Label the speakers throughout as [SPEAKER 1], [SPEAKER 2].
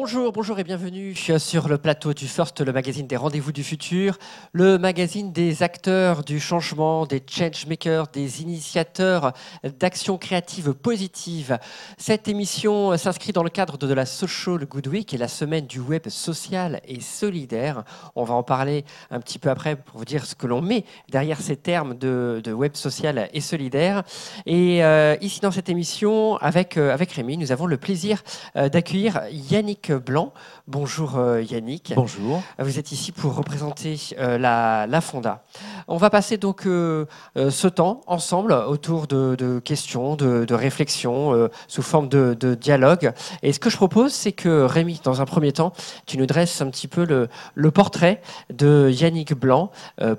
[SPEAKER 1] Bonjour, bonjour et bienvenue sur le plateau du First, le magazine des rendez-vous du futur, le magazine des acteurs du changement, des changemakers, des initiateurs d'actions créatives positives. Cette émission s'inscrit dans le cadre de la Social Good Week et la semaine du web social et solidaire. On va en parler un petit peu après pour vous dire ce que l'on met derrière ces termes de, web social et solidaire. Et euh, ici dans cette émission, avec, euh, avec Rémi, nous avons le plaisir euh, d'accueillir Yannick Blanc. Bonjour euh, Yannick.
[SPEAKER 2] Bonjour.
[SPEAKER 1] Vous êtes ici pour représenter euh, la, Fonda. On va passer donc euh, ce temps ensemble autour de, questions, de, réflexions, sous forme de, dialogue. Et ce que je propose, c'est que Rémi, dans un premier temps, tu nous dresses un petit peu le, le portrait de Yannick Blanc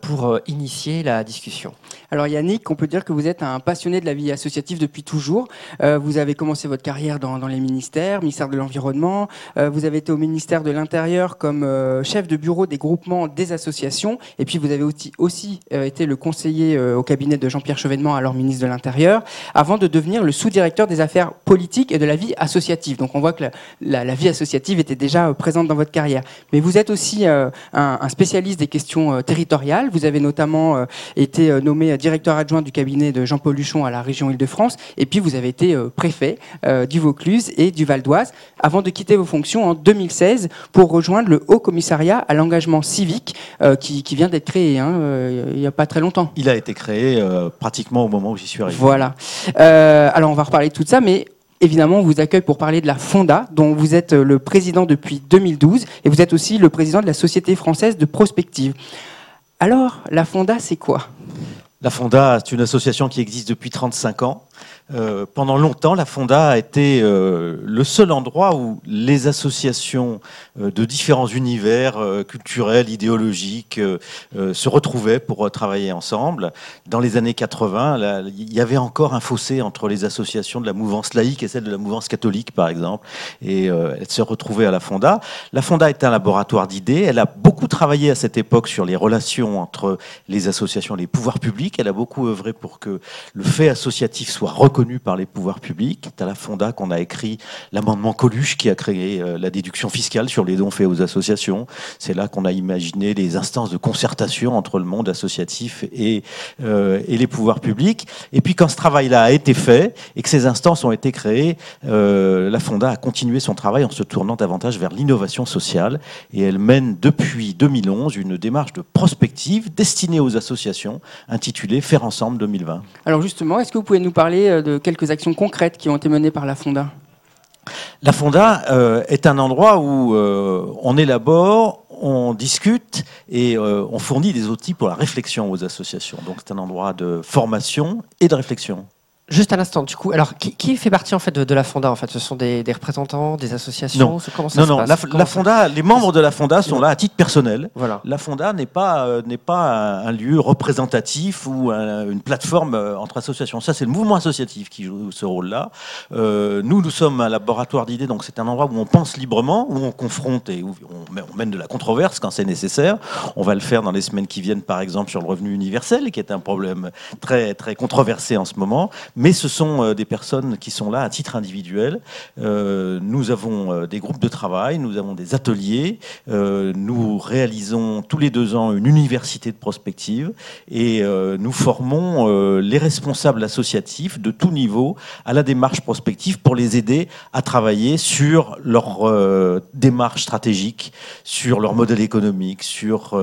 [SPEAKER 1] pour initier la discussion.
[SPEAKER 3] Alors Yannick, on peut dire que vous êtes un passionné de la vie associative depuis toujours. vous avez commencé votre carrière dans, dans les ministères, ministère de l'Environnement, euh, vous avez été au ministère de l'Intérieur comme euh, chef de bureau des groupements des associations. Et puis vous avez aussi, aussi euh, été le conseiller au cabinet de Jean-Pierre Chevènement, alors ministre de l'Intérieur, avant de devenir le sous-directeur des affaires politiques et de la vie associative. Donc on voit que la, vie associative était déjà présente dans votre carrière. Mais vous êtes aussi un, un, spécialiste des questions territoriales. Vous avez notamment été nommé directeur adjoint du cabinet de Jean-Paul Luchon à la région Île-de-France. Et puis vous avez été préfet du Vaucluse et du Val d'Oise avant de quitter vos fonctions en 2016 pour rejoindre le Haut Commissariat à l'engagement civique euh, qui, vient d'être créé hein, euh, il n'y a pas très longtemps.
[SPEAKER 2] Il a été créé euh, pratiquement au moment où j'y suis arrivé.
[SPEAKER 3] Voilà. alors on va reparler de tout ça, mais évidemment, on vous accueille pour parler de la Fonda, dont vous êtes le président depuis 2012, et vous êtes aussi le président de la Société française de prospective. Alors, la Fonda, c'est quoi?
[SPEAKER 2] La Fonda, c'est une association qui existe depuis 35 ans. Euh, pendant longtemps, la Fonda a été euh, le seul endroit où les associations euh, de différents univers culturels, idéologiques se retrouvaient pour travailler ensemble. Dans les années 80, il y avait encore un fossé entre les associations de la mouvance laïque et celles de la mouvance catholique, par exemple, et elles se retrouvaient à la Fonda. La Fonda est un laboratoire d'idées. Elle a beaucoup travaillé à cette époque sur les relations entre les associations et les pouvoirs publics. Elle a beaucoup œuvré pour que le fait associatif soit reconnu par les pouvoirs publics. C'est à la Fonda qu'on a écrit l'amendement Coluche qui a créé euh, la déduction fiscale sur les dons faits aux associations. C'est là qu'on a imaginé les instances de concertation entre le monde associatif et, euh, et les pouvoirs publics. Et puis quand ce travail-là a été fait et que ces instances ont été créées, euh, la Fonda a continué son travail en se tournant davantage vers l'innovation sociale et elle mène depuis 2011 une démarche de prospective destinée aux associations intitulée Faire ensemble 2020.
[SPEAKER 3] Alors justement, est-ce que vous pouvez nous parler euh, quelques actions concrètes qui ont été menées par la Fonda
[SPEAKER 2] La Fonda euh, est un endroit où euh, on élabore, on discute et on fournit des outils pour la réflexion aux associations. Donc c'est un endroit de formation et de réflexion.
[SPEAKER 1] Juste à l'instant, du coup, alors qui, fait partie en fait de, la Fonda En fait, ce sont des, représentants, des associations.
[SPEAKER 2] Non, comment ça non, non. La, Fonda, les membres de la Fonda sont là à titre personnel. Voilà. La Fonda n'est pas euh, n'est pas un, lieu représentatif ou une plateforme euh, entre associations. Ça, c'est le mouvement associatif qui joue ce rôle-là. Euh, nous, nous sommes un laboratoire d'idées, donc c'est un endroit où on pense librement, où on confronte et où on, mène de la controverse quand c'est nécessaire. On va le faire dans les semaines qui viennent, par exemple, sur le revenu universel, qui est un problème très très controversé en ce moment mais ce sont euh, des personnes qui sont là à titre individuel. Euh, nous avons euh, des groupes de travail, nous avons des ateliers, nous réalisons tous les deux ans une université de prospective et nous formons les responsables associatifs de tout niveau à la démarche prospective pour les aider à travailler sur leur démarche stratégique, sur leur modèle économique, sur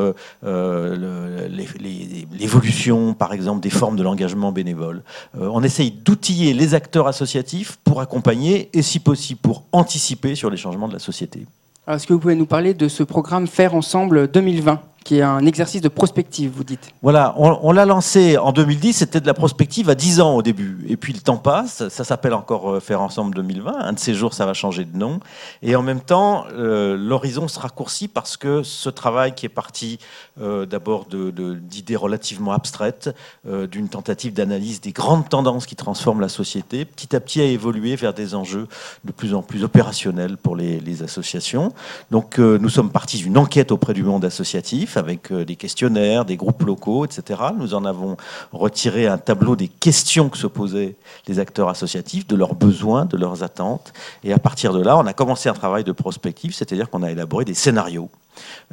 [SPEAKER 2] l'évolution, par exemple, des formes de l'engagement bénévole. on essaye d'outiller les acteurs associatifs pour accompagner et si possible pour anticiper sur les changements de la société.
[SPEAKER 3] Est-ce que vous pouvez nous parler de ce programme Faire Ensemble 2020 qui est un exercice de prospective, vous dites.
[SPEAKER 2] Voilà, on, l'a lancé en 2010, c'était de la prospective à 10 ans au début. Et puis le temps passe, ça s'appelle encore euh, Faire Ensemble 2020. Un de ces jours, ça va changer de nom. Et en même temps, euh, l'horizon se raccourcit parce que ce travail qui est parti euh, d'abord d'idées relativement abstraites, d'une tentative d'analyse des grandes tendances qui transforment la société, petit à petit a évolué vers des enjeux de plus en plus opérationnels pour les, les associations. Donc nous sommes partis d'une enquête auprès du monde associatif avec euh, des questionnaires, des groupes locaux, etc. Nous en avons retiré un tableau des questions que se posaient les acteurs associatifs, de leurs besoins, de leurs attentes. Et à partir de là, on a commencé un travail de prospective, c'est-à-dire qu'on a élaboré des scénarios.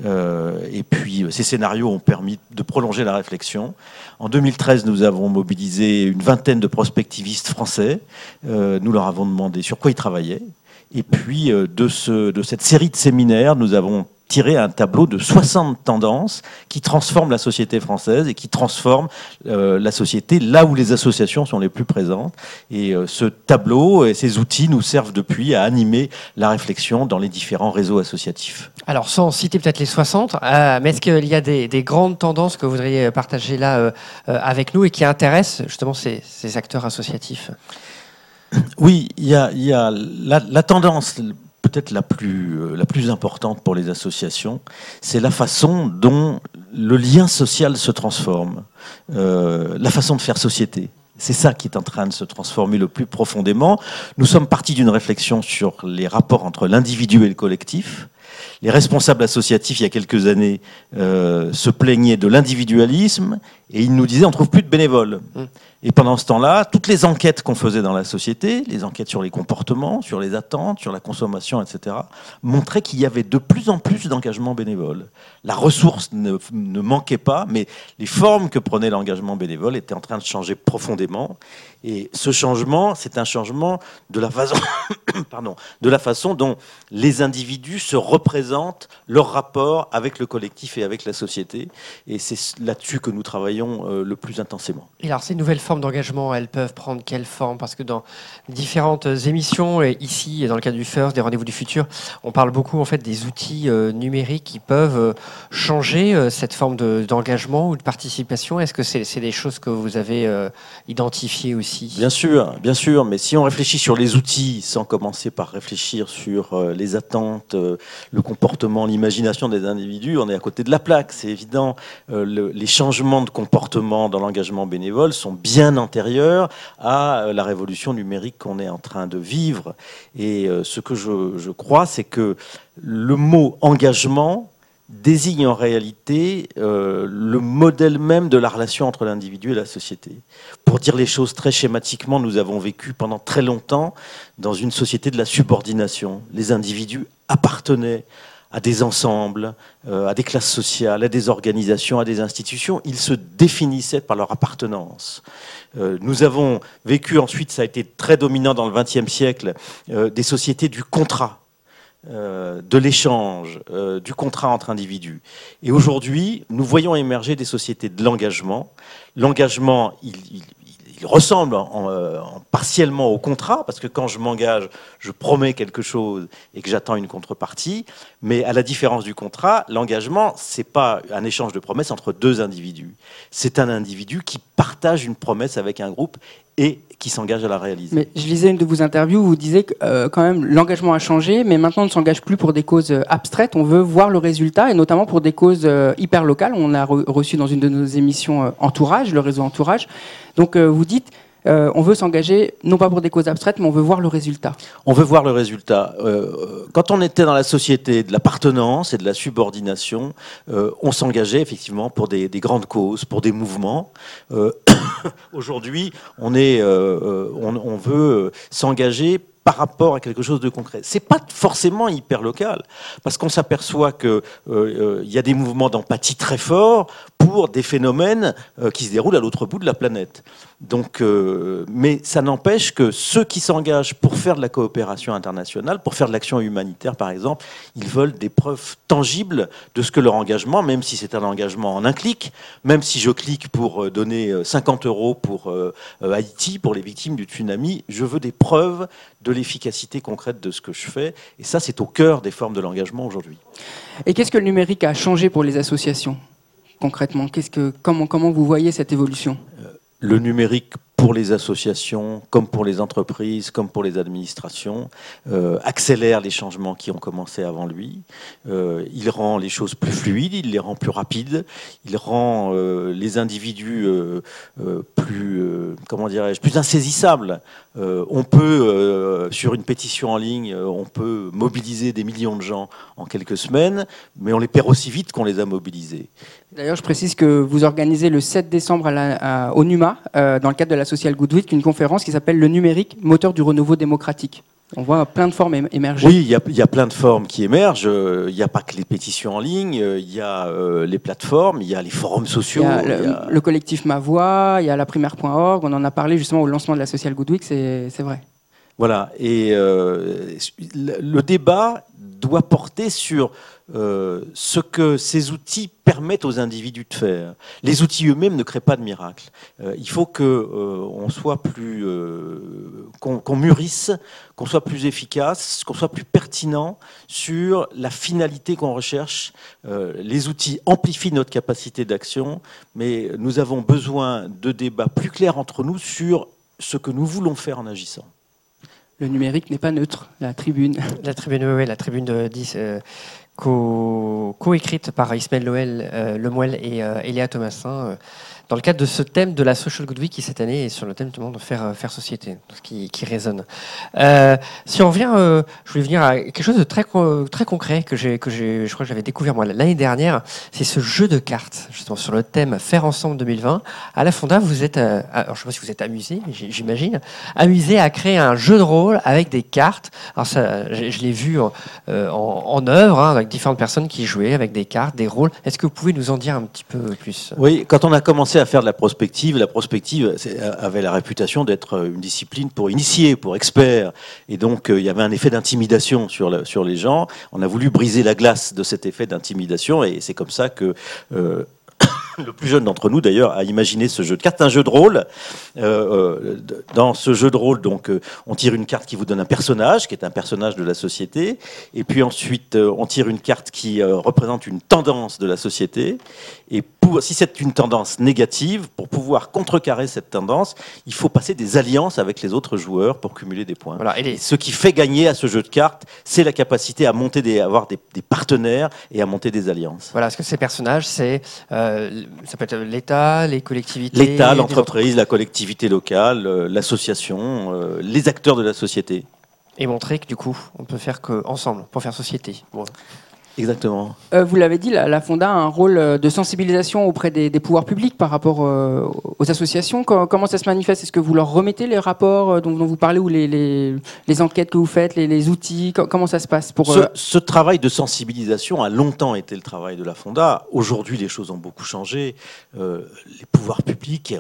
[SPEAKER 2] Euh, et puis ces scénarios ont permis de prolonger la réflexion. En 2013, nous avons mobilisé une vingtaine de prospectivistes français. nous leur avons demandé sur quoi ils travaillaient. Et puis, euh, de, ce, de cette série de séminaires, nous avons tiré un tableau de 60 tendances qui transforment la société française et qui transforment euh, la société là où les associations sont les plus présentes. Et euh, ce tableau et ces outils nous servent depuis à animer la réflexion dans les différents réseaux associatifs.
[SPEAKER 1] Alors, sans citer peut-être les 60, mais est-ce qu'il y a des, grandes tendances que vous voudriez partager là avec nous et qui intéressent justement ces, ces acteurs associatifs?
[SPEAKER 2] Oui, il y a, la, tendance peut-être la plus, euh, la plus importante pour les associations, c'est la façon dont le lien social se transforme, euh, la façon de faire société. C'est ça qui est en train de se transformer le plus profondément. Nous sommes partis d'une réflexion sur les rapports entre l'individu et le collectif. Les responsables associatifs, il y a quelques années, euh, se plaignaient de l'individualisme et ils nous disaient on trouve plus de bénévoles. Mmh. Et pendant ce temps-là, toutes les enquêtes qu'on faisait dans la société, les enquêtes sur les comportements, sur les attentes, sur la consommation, etc., montraient qu'il y avait de plus en plus d'engagement bénévole. La ressource ne, manquait pas, mais les formes que prenait l'engagement bénévole étaient en train de changer profondément. Et ce changement, c'est un changement de la façon, pardon, de la façon dont les individus se représentent leur rapport avec le collectif et avec la société. Et c'est là-dessus que nous travaillons euh, le plus intensément.
[SPEAKER 1] Et alors, ces nouvelles formes d'engagement, elles peuvent prendre quelle forme? Parce que dans différentes émissions, et ici, et dans le cadre du FIRST, des rendez-vous du futur, on parle beaucoup en fait des outils euh, numériques qui peuvent euh, changer cette forme d'engagement ou de participation. Est-ce que c'est des choses que vous avez identifiées aussi?
[SPEAKER 2] Bien sûr, bien sûr, mais si on réfléchit sur les outils sans commencer par réfléchir sur euh, les attentes, euh, le comportement, l'imagination des individus, on est à côté de la plaque, c'est évident. Euh, les changements de comportement dans l'engagement bénévole sont bien antérieurs à la révolution numérique qu'on est en train de vivre. Et ce que je crois, c'est que le mot engagement désigne en réalité euh, le modèle même de la relation entre l'individu et la société. Pour dire les choses très schématiquement, nous avons vécu pendant très longtemps dans une société de la subordination. Les individus appartenaient à des ensembles, euh, à des classes sociales, à des organisations, à des institutions. Ils se définissaient par leur appartenance. Euh, nous avons vécu ensuite, ça a été très dominant dans le XXe siècle, des sociétés du contrat euh, de l'échange, euh, du contrat entre individus. Et aujourd'hui, nous voyons émerger des sociétés de l'engagement. L'engagement, il, ressemble euh, partiellement au contrat, parce que quand je m'engage, je promets quelque chose et que j'attends une contrepartie. Mais à la différence du contrat, l'engagement, c'est pas un échange de promesses entre deux individus. C'est un individu qui partage une promesse avec un groupe et qui à la.
[SPEAKER 3] Mais je lisais une de vos interviews où vous disiez que euh, quand même l'engagement a changé, mais maintenant on ne s'engage plus pour des causes euh, abstraites, on veut voir le résultat, et notamment pour des causes euh, hyper locales. On a reçu dans une de nos émissions Entourage, le réseau Entourage. Donc vous dites, euh, on veut s'engager, non pas pour des causes abstraites, mais on veut voir le résultat.
[SPEAKER 2] On veut voir le résultat. Euh, quand on était dans la société de l'appartenance et de la subordination, euh, on s'engageait effectivement pour des, grandes causes, pour des mouvements. Aujourd'hui, on, on veut s'engager par rapport à quelque chose de concret. C'est pas forcément hyper local, parce qu'on s'aperçoit qu'il y a des mouvements d'empathie très forts pour des phénomènes qui se déroulent à l'autre bout de la planète. Donc, euh, mais ça n'empêche que ceux qui s'engagent pour faire de la coopération internationale, pour faire de l'action humanitaire par exemple, ils veulent des preuves tangibles de ce que leur engagement, même si c'est un engagement en un clic, même si je clique pour euh, donner 50 euh, euros pour Haïti, pour les victimes du tsunami, je veux des preuves de l'efficacité concrète de ce que je fais. Et ça, c'est au cœur des formes de l'engagement aujourd'hui.
[SPEAKER 3] Et qu'est-ce que le numérique a changé pour les associations concrètement? Que, comment, comment vous voyez cette évolution?
[SPEAKER 2] Le numérique pour les associations, comme pour les entreprises, comme pour les administrations, euh, accélère les changements qui ont commencé avant lui. Euh, il rend les choses plus fluides, il les rend plus rapides, il rend euh, les individus plus, comment dirais-je, plus insaisissables. on peut, sur une pétition en ligne, on peut mobiliser des millions de gens en quelques semaines, mais on les perd aussi vite qu'on les a mobilisés.
[SPEAKER 3] D'ailleurs, je précise que vous organisez le 7 décembre au NUMA, dans le cadre de la Social Good Week, une conférence qui s'appelle Le numérique, moteur du renouveau démocratique. On voit plein de formes émerger.
[SPEAKER 2] Oui, il y, a, plein de formes qui émergent. Il n'y a pas que les pétitions en ligne, il y a euh, les plateformes, il y a les forums sociaux.
[SPEAKER 3] Il y a le, collectif Ma Voix, il y a la primaire.org. On en a parlé justement au lancement de la Social Good Week, c'est vrai.
[SPEAKER 2] Voilà, et euh, le débat doit porter sur euh, ce que ces outils permettent aux individus de faire. Les outils eux-mêmes ne créent pas de miracle. Euh, il faut que euh, soit plus, qu'on mûrisse, qu'on soit plus efficace, qu'on soit plus pertinent sur la finalité qu'on recherche. les outils amplifient notre capacité d'action, mais nous avons besoin de débats plus clairs entre nous sur ce que nous voulons faire en agissant
[SPEAKER 3] le numérique n'est pas neutre, la tribune.
[SPEAKER 1] La tribune, oui, la tribune de 10, co-écrite par Ismaël Loël, euh, Lemoel et euh, Elia Thomasin, euh, dans le cadre de ce thème de la Social Good Week qui cette année est sur le thème de faire, faire société, ce qui, résonne. si on revient, je voulais venir à quelque chose de très, très concret que, que je crois que j'avais découvert moi l'année dernière, c'est ce jeu de cartes, justement sur le thème Faire ensemble 2020. À la Fonda, vous êtes, alors je ne sais pas si vous êtes amusé, j'imagine, amusé à créer un jeu de rôle avec des cartes. Alors ça, je, l'ai vu en, en, œuvre, hein, avec différentes personnes qui jouaient avec des cartes, des rôles. Est-ce que vous pouvez nous en dire un petit peu plus?
[SPEAKER 2] Oui, quand on a commencé à faire de la prospective, la prospective avait la réputation d'être une discipline pour initiés, pour experts. Et donc, euh, il y avait un effet d'intimidation sur, sur les gens. On a voulu briser la glace de cet effet d'intimidation et c'est comme ça que... Euh, le plus jeune d'entre nous d'ailleurs a imaginé ce jeu de cartes, un jeu de rôle. Euh, euh, dans ce jeu de rôle, donc, euh, on tire une carte qui vous donne un personnage, qui est un personnage de la société, et puis ensuite on tire une carte qui représente une tendance de la société. Et pour, si c'est une tendance négative, pour pouvoir contrecarrer cette tendance, il faut passer des alliances avec les autres joueurs pour cumuler des points. Voilà, et Ce qui fait gagner à ce jeu de cartes, c'est la capacité à monter des, à avoir des, partenaires et à monter des alliances.
[SPEAKER 1] Voilà, parce que ces personnages, c'est ça peut être l'État, les collectivités.
[SPEAKER 2] L'État, l'entreprise, la collectivité locale, euh, l'association, euh, les acteurs de la société.
[SPEAKER 1] Et montrer que du coup, on peut faire que ensemble pour faire société.
[SPEAKER 2] Exactement.
[SPEAKER 3] Euh, vous l'avez dit, la, Fonda a un rôle de sensibilisation auprès des, pouvoirs publics par rapport aux associations. Comment, ça se manifeste? Est-ce que vous leur remettez les rapports dont, vous parlez ou les, enquêtes que vous faites, les, outils? Comment ça se passe pour
[SPEAKER 2] ce, ce, travail de sensibilisation a longtemps été le travail de la Fonda. Aujourd'hui, les choses ont beaucoup changé. les pouvoirs publics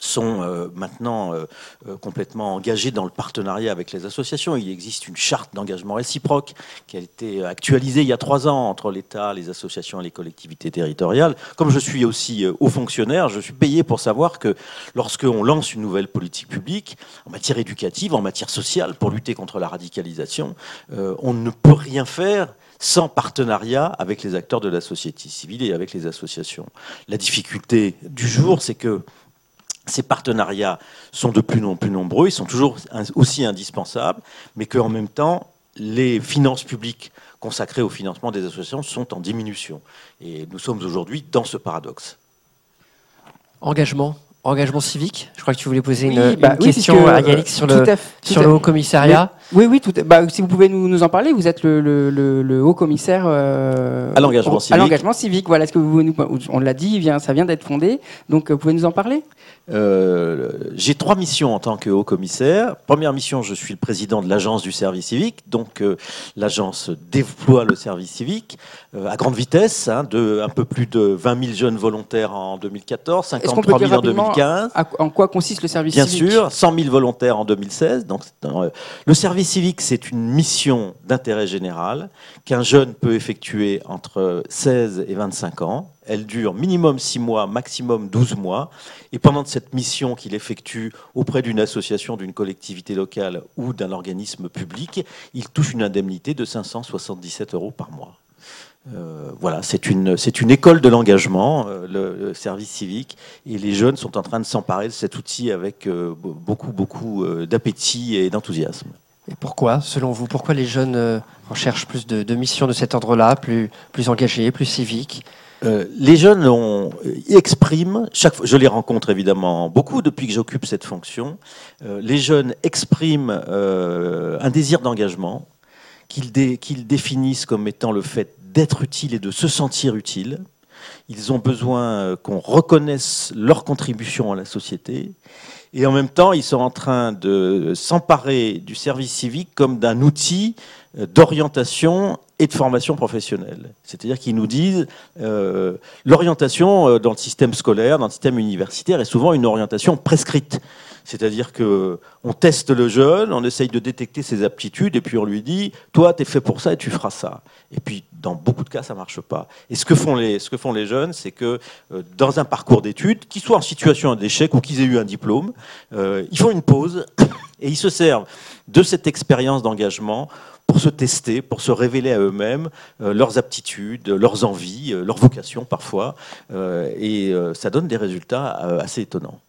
[SPEAKER 2] sont euh, maintenant euh, euh, complètement engagés dans le partenariat avec les associations. Il existe une charte d'engagement réciproque qui a été actualisée il y a trois ans entre l'État, les associations et les collectivités territoriales. Comme je suis aussi haut fonctionnaire, je suis payé pour savoir que lorsqu'on lance une nouvelle politique publique, en matière éducative, en matière sociale, pour lutter contre la radicalisation, on ne peut rien faire sans partenariat avec les acteurs de la société civile et avec les associations. La difficulté du jour, c'est que ces partenariats sont de plus en plus nombreux, ils sont toujours aussi indispensables, mais qu'en même temps, les finances publiques consacrées au financement des associations sont en diminution. Et nous sommes aujourd'hui dans ce paradoxe.
[SPEAKER 1] Engagement? Engagement civique. Je crois que tu voulais poser une, bah question à Yannick sur le, sur le haut commissariat.
[SPEAKER 3] Oui, oui, tout, bah, si vous pouvez nous, nous, en parler, vous êtes le, le, le, haut commissaire euh,
[SPEAKER 2] à l'engagement civique. À
[SPEAKER 3] l'engagement civique, voilà. ce que vous, on l'a dit, vient, ça vient d'être fondé. Donc, euh, vous pouvez nous en parler?
[SPEAKER 2] Euh, J'ai trois missions en tant que haut commissaire. Première mission, je suis le président de l'agence du service civique. Donc, l'agence déploie le service civique à grande vitesse, hein, de un peu plus de 20 000 jeunes volontaires en 2014, 53 000 en 2015.
[SPEAKER 3] en quoi consiste le service
[SPEAKER 2] civique Bien sûr, 100 000 volontaires en 2016. Donc, le service service civique, c'est une mission d'intérêt général qu'un jeune peut effectuer entre 16 et 25 ans. Elle dure minimum 6 mois, maximum 12 mois. Et pendant cette mission qu'il effectue auprès d'une association, d'une collectivité locale ou d'un organisme public, il touche une indemnité de 577 euros par mois. Euh, voilà, c'est une, c'est une école de l'engagement, euh, le, service civique, et les jeunes sont en train de s'emparer de cet outil avec euh, beaucoup, beaucoup d'appétit et d'enthousiasme.
[SPEAKER 1] Et pourquoi, selon vous, pourquoi les jeunes recherchent plus de, missions de cet ordre-là, plus, plus engagées, plus civiques?
[SPEAKER 2] Les jeunes expriment, chaque fois, je les rencontre évidemment beaucoup depuis que j'occupe cette fonction, les jeunes expriment un désir d'engagement qu'ils, qu'ils définissent comme étant le fait d'être utile et de se sentir utile. Ils ont besoin euh, qu'on reconnaisse leur contribution à la société. Et en même temps, ils sont en train de s'emparer du service civique comme d'un outil euh, d'orientation et de formation professionnelle. C'est-à-dire qu'ils nous disent euh, l'orientation dans le système scolaire, dans le système universitaire, est souvent une orientation prescrite. C'est-à-dire que on teste le jeune, on essaye de détecter ses aptitudes, et puis on lui dit, toi, tu es fait pour ça et tu feras ça. Et puis, dans beaucoup de cas, ça marche pas. Et ce que font les, ce que font les jeunes, c'est que euh, dans un parcours d'études, qu'ils soient en situation d'échec ou qu'ils aient eu un diplôme, euh, ils font une pause et ils se servent de cette expérience d'engagement pour se tester, pour se révéler à eux-mêmes euh, leurs aptitudes, leurs envies, leurs vocations parfois. et ça donne des résultats assez étonnants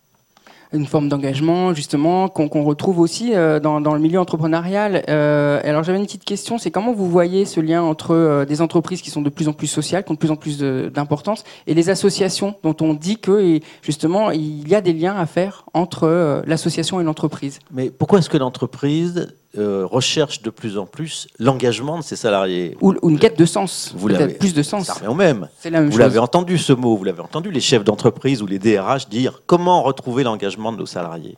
[SPEAKER 3] une forme d'engagement justement qu'on retrouve aussi euh, dans, le milieu entrepreneurial. Euh, alors j'avais une petite question, c'est comment vous voyez ce lien entre euh, des entreprises qui sont de plus en plus sociales, qui ont de plus en plus d'importance, et les associations dont on dit que justement il y a des liens à faire entre l'association et l'entreprise?
[SPEAKER 2] Mais pourquoi est-ce que l'entreprise euh, recherche de plus en plus l'engagement de ses salariés.
[SPEAKER 3] Ou, une quête de sens,
[SPEAKER 2] vous peut plus de sens. Ça revient au même. vous l'avez entendu ce mot, vous l'avez entendu les chefs d'entreprise ou les DRH dire comment retrouver l'engagement de nos salariés?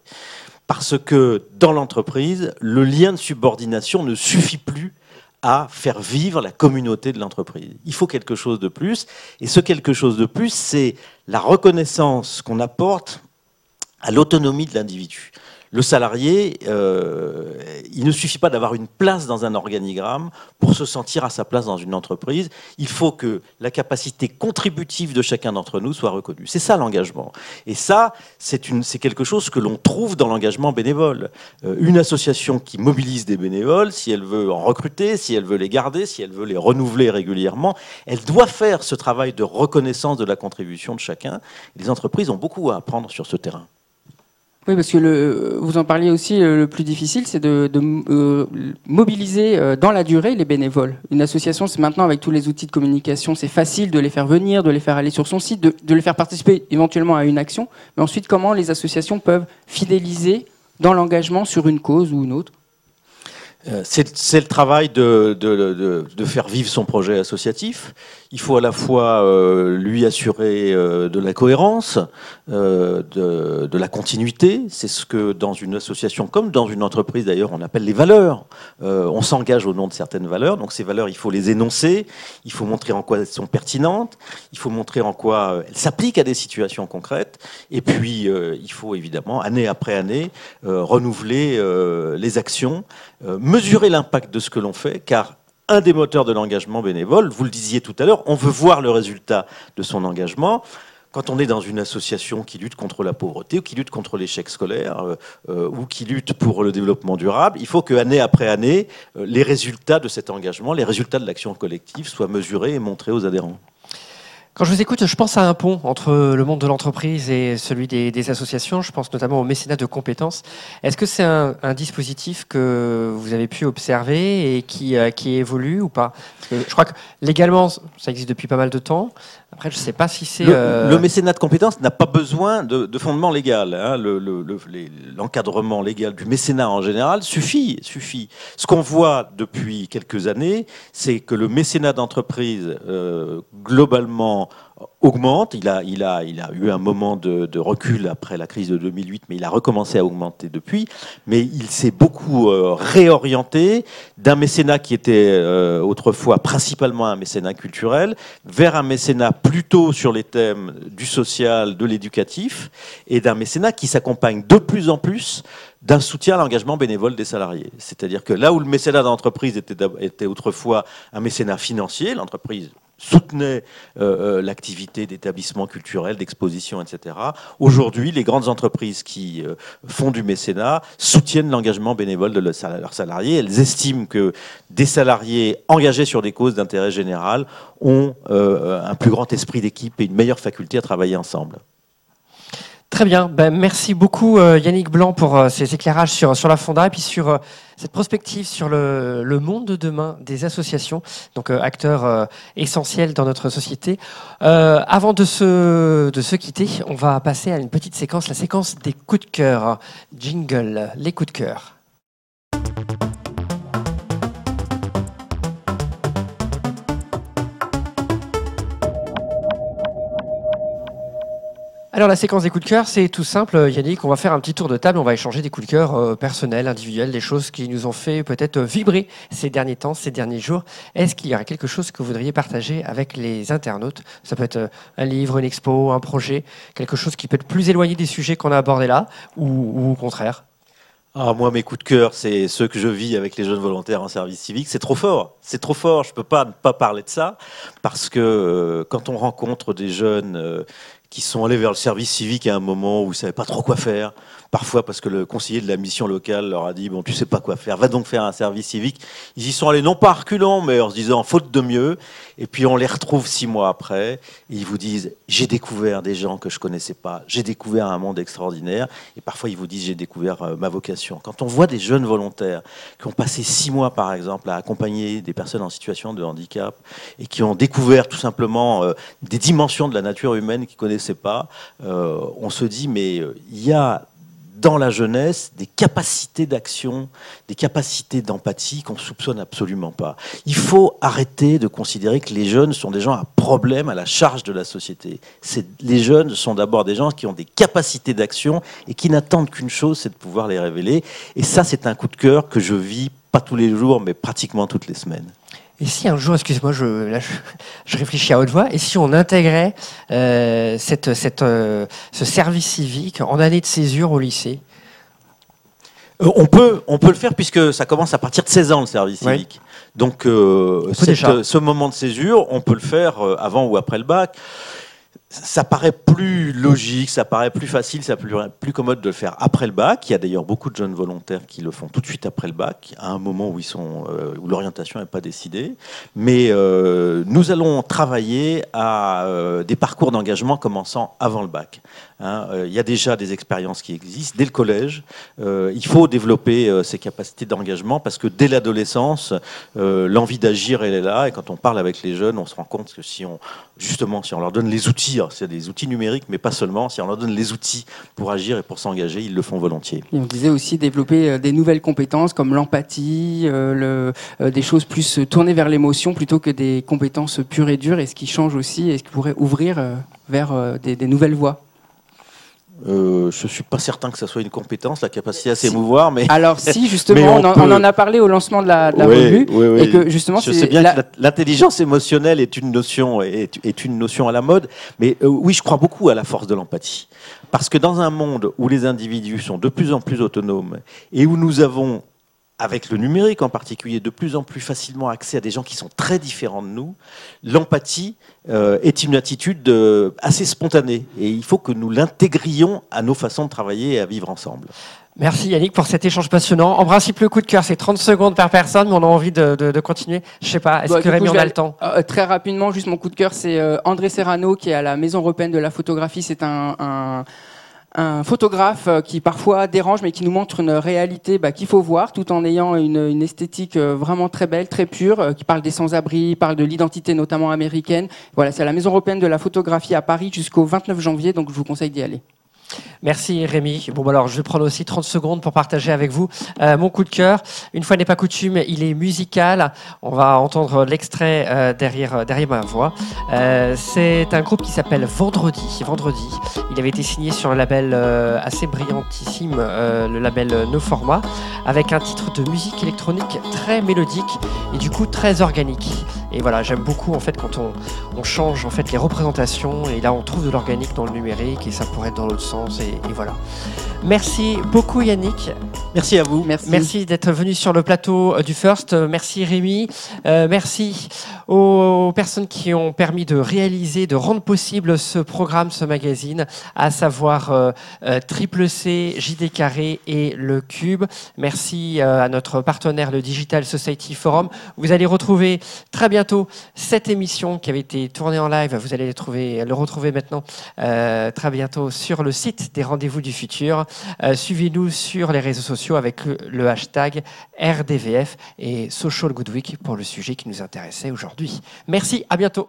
[SPEAKER 2] Parce que dans l'entreprise, le lien de subordination ne suffit plus à faire vivre la communauté de l'entreprise. Il faut quelque chose de plus, et ce quelque chose de plus, c'est la reconnaissance qu'on apporte à l'autonomie de l'individu le salarié, euh, il ne suffit pas d'avoir une place dans un organigramme pour se sentir à sa place dans une entreprise. Il faut que la capacité contributive de chacun d'entre nous soit reconnue. C'est ça l'engagement. Et ça, c'est quelque chose que l'on trouve dans l'engagement bénévole. Euh, une association qui mobilise des bénévoles, si elle veut en recruter, si elle veut les garder, si elle veut les renouveler régulièrement, elle doit faire ce travail de reconnaissance de la contribution de chacun. Les entreprises ont beaucoup à apprendre sur ce terrain.
[SPEAKER 3] Oui, parce que le, vous en parliez aussi, euh, le plus difficile, c'est de, euh, mobiliser euh, dans la durée les bénévoles. Une association, c'est maintenant avec tous les outils de communication, c'est facile de les faire venir, de les faire aller sur son site, de, de les faire participer éventuellement à une action. Mais ensuite, comment les associations peuvent fidéliser dans l'engagement sur une cause ou une autre
[SPEAKER 2] c'est le travail de, de, de, faire vivre son projet associatif. Il faut à la fois euh, lui assurer euh, de la cohérence, euh, de, de, la continuité. C'est ce que dans une association comme dans une entreprise d'ailleurs on appelle les valeurs. on s'engage au nom de certaines valeurs. Donc ces valeurs, il faut les énoncer. Il faut montrer en quoi elles sont pertinentes. Il faut montrer en quoi elles s'appliquent à des situations concrètes. Et puis il faut évidemment année après année renouveler les actions, mesurer l'impact de ce que l'on fait, car un des moteurs de l'engagement bénévole. Vous le disiez tout à l'heure, on veut voir le résultat de son engagement. Quand on est dans une association qui lutte contre la pauvreté ou qui lutte contre l'échec scolaire euh, euh, ou qui lutte pour le développement durable, il faut que année après année, euh, les résultats de cet engagement, les résultats de l'action collective soient mesurés et montrés aux adhérents.
[SPEAKER 1] Quand je vous écoute, je pense à un pont entre le monde de l'entreprise et celui des, associations. Je pense notamment au mécénat de compétences. Est-ce que c'est un, dispositif que vous avez pu observer et qui, euh, qui évolue ou pas? Je crois que légalement, ça existe depuis pas mal de temps. Après, je ne sais pas si c'est.
[SPEAKER 2] Le, euh, mécénat de compétences n'a pas besoin de, fondement légal. Hein. L'encadrement légal du mécénat en général suffit. suffit. Ce qu'on voit depuis quelques années, c'est que le mécénat d'entreprise, euh, globalement, augmente. Il a, eu un moment de, recul après la crise de 2008, mais il a recommencé à augmenter depuis. Mais il s'est beaucoup euh, réorienté d'un mécénat qui était euh, autrefois principalement un mécénat culturel vers un mécénat plutôt sur les thèmes du social, de l'éducatif, et d'un mécénat qui s'accompagne de plus en plus d'un soutien à l'engagement bénévole des salariés. C'est-à-dire que là où le mécénat d'entreprise était autrefois un mécénat financier, l'entreprise soutenaient l'activité d'établissements culturels, d'expositions, etc. Aujourd'hui, les grandes entreprises qui font du mécénat soutiennent l'engagement bénévole de leurs salariés. Elles estiment que des salariés engagés sur des causes d'intérêt général ont un plus grand esprit d'équipe et une meilleure faculté à travailler ensemble.
[SPEAKER 1] Très bien. Ben, merci beaucoup euh, Yannick Blanc pour euh, ces éclairages sur, la Fonda et puis sur euh, cette prospective sur le, monde de demain des associations, donc acteurs essentiels dans notre société. avant de se, de se quitter, on va passer à une petite séquence, la séquence des coups de cœur. Jingle, les coups de cœur. Alors la séquence des coups de cœur, c'est tout simple, Yannick. On va faire un petit tour de table, on va échanger des coups de cœur euh, personnels, individuels, des choses qui nous ont fait peut-être vibrer ces derniers temps, ces derniers jours. Est-ce qu'il y aurait quelque chose que vous voudriez partager avec les internautes? Ça peut être euh, un livre, une expo, un projet, quelque chose qui peut être plus éloigné des sujets qu'on a abordés là, ou, au contraire?
[SPEAKER 2] Ah, moi, mes coups de cœur, c'est ceux que je vis avec les jeunes volontaires en service civique. C'est trop fort. C'est trop fort. Je ne peux pas ne pas parler de ça parce que euh, quand on rencontre des jeunes qui sont allés vers le service civique à un moment où ils ne savaient pas trop quoi faire, parfois parce que le conseiller de la mission locale leur a dit bon tu sais pas quoi faire, va donc faire un service civique. Ils y sont allés non pas reculant mais en se disant faute de mieux. Et puis on les retrouve six mois après. Et ils vous disent j'ai découvert des gens que je connaissais pas, j'ai découvert un monde extraordinaire. Et parfois ils vous disent j'ai découvert euh, ma vocation. Quand on voit des jeunes volontaires qui ont passé six mois par exemple à accompagner des personnes en situation de handicap et qui ont découvert tout simplement euh, des dimensions de la nature humaine qu'ils connaissaient pas, euh, on se dit mais il y a dans la jeunesse des capacités d'action, des capacités d'empathie qu'on ne soupçonne absolument pas. Il faut arrêter de considérer que les jeunes sont des gens à problème, à la charge de la société. Les jeunes sont d'abord des gens qui ont des capacités d'action et qui n'attendent qu'une chose, c'est de pouvoir les révéler. Et ça, c'est un coup de cœur que je vis pas tous les jours, mais pratiquement toutes les semaines.
[SPEAKER 1] Et si un jour, excusez-moi, je, je, réfléchis à haute voix, et si on intégrait euh, cette, cette, euh, ce service civique en année de césure au lycée?
[SPEAKER 2] Euh, on peut, on peut le faire puisque ça commence à partir de 16 ans le service civique. Donc ce moment de césure, on peut le faire avant ou après le bac ça paraît plus logique, ça paraît plus facile, ça paraît plus commode de le faire après le bac. Il y a d'ailleurs beaucoup de jeunes volontaires qui le font tout de suite après le bac, à un moment où euh, l'orientation n'est pas décidée. Mais euh, nous allons travailler à euh, des parcours d'engagement commençant avant le bac. Hein. il y a déjà des expériences qui existent dès le collège. il faut développer ces capacités d'engagement parce que dès l'adolescence, l'envie d'agir elle est là. Et quand on parle avec les jeunes, on se rend compte que si on, justement, si on leur donne les outils c'est des outils numériques, mais pas seulement. Si on leur donne les outils pour agir et pour s'engager, ils le font volontiers.
[SPEAKER 3] on disait aussi développer euh, des nouvelles compétences comme l'empathie, euh, euh, des choses plus tournées vers l'émotion plutôt que des compétences pures et dures. Et ce qui change aussi et ce qui pourrait ouvrir vers des nouvelles voies.
[SPEAKER 2] Euh, je ne suis pas certain que ça soit une compétence, la capacité à s'émouvoir, mais
[SPEAKER 3] alors si justement on, en, a parlé au lancement de la, revue et que justement
[SPEAKER 2] je sais bien que l'intelligence émotionnelle est une notion est, est, une notion à la mode, mais euh, oui, je crois beaucoup à la force de l'empathie. Parce que dans un monde où les individus sont de plus en plus autonomes et où nous avons avec le numérique en particulier, de plus en plus facilement accès à des gens qui sont très différents de nous, l'empathie euh, est une attitude euh, assez spontanée. Et il faut que nous l'intégrions à nos façons de travailler et à vivre ensemble.
[SPEAKER 1] Merci Yannick pour cet échange passionnant. En principe, le coup de cœur, c'est 30 secondes par personne, mais on a envie de, continuer. Je sais pas, est-ce que Rémi, on a le temps
[SPEAKER 3] euh, Très rapidement, juste mon coup de cœur, c'est André Serrano, qui est à la Maison européenne de la photographie. C'est un un photographe euh, qui parfois dérange, mais qui nous montre une réalité bah, qu'il faut voir, tout en ayant une, esthétique euh, vraiment très belle, très pure, euh, qui parle des sans-abri, parle de l'identité notamment américaine. Voilà, c'est à la Maison européenne de la photographie à Paris jusqu'au 29 janvier, donc je vous conseille d'y aller.
[SPEAKER 1] Merci Rémi. Bon, alors je vais prendre aussi 30 secondes pour partager avec vous euh, mon coup de cœur. Une fois n'est pas coutume, il est musical. On va entendre l'extrait euh, derrière, euh, derrière ma voix. c'est un groupe qui s'appelle Vendredi. Vendredi. Il avait été signé sur un label assez brillantissime, le label No Format, avec un titre de musique électronique très mélodique et du coup très organique. Et voilà, j'aime beaucoup en fait quand on, on, change en fait les représentations et là on trouve de l'organique dans le numérique et ça pourrait être dans l'autre sens et, et, voilà. Merci beaucoup Yannick.
[SPEAKER 2] Merci à vous.
[SPEAKER 1] Merci, merci d'être venu sur le plateau euh, du First. Merci Rémi. Euh, merci aux personnes qui ont permis de réaliser, de rendre possible ce programme, ce magazine, à savoir euh, euh, Triple C, JD Carré et le Cube. Merci euh, à notre partenaire, le Digital Society Forum. Vous allez retrouver très bientôt cette émission qui avait été tournée en live. Vous allez le, trouver, le retrouver maintenant euh, très bientôt sur le site des Rendez-vous du Futur. Euh, Suivez-nous sur les réseaux sociaux avec le, hashtag RDVF et Social pour le sujet qui nous intéressait aujourd'hui. Merci, à bientôt.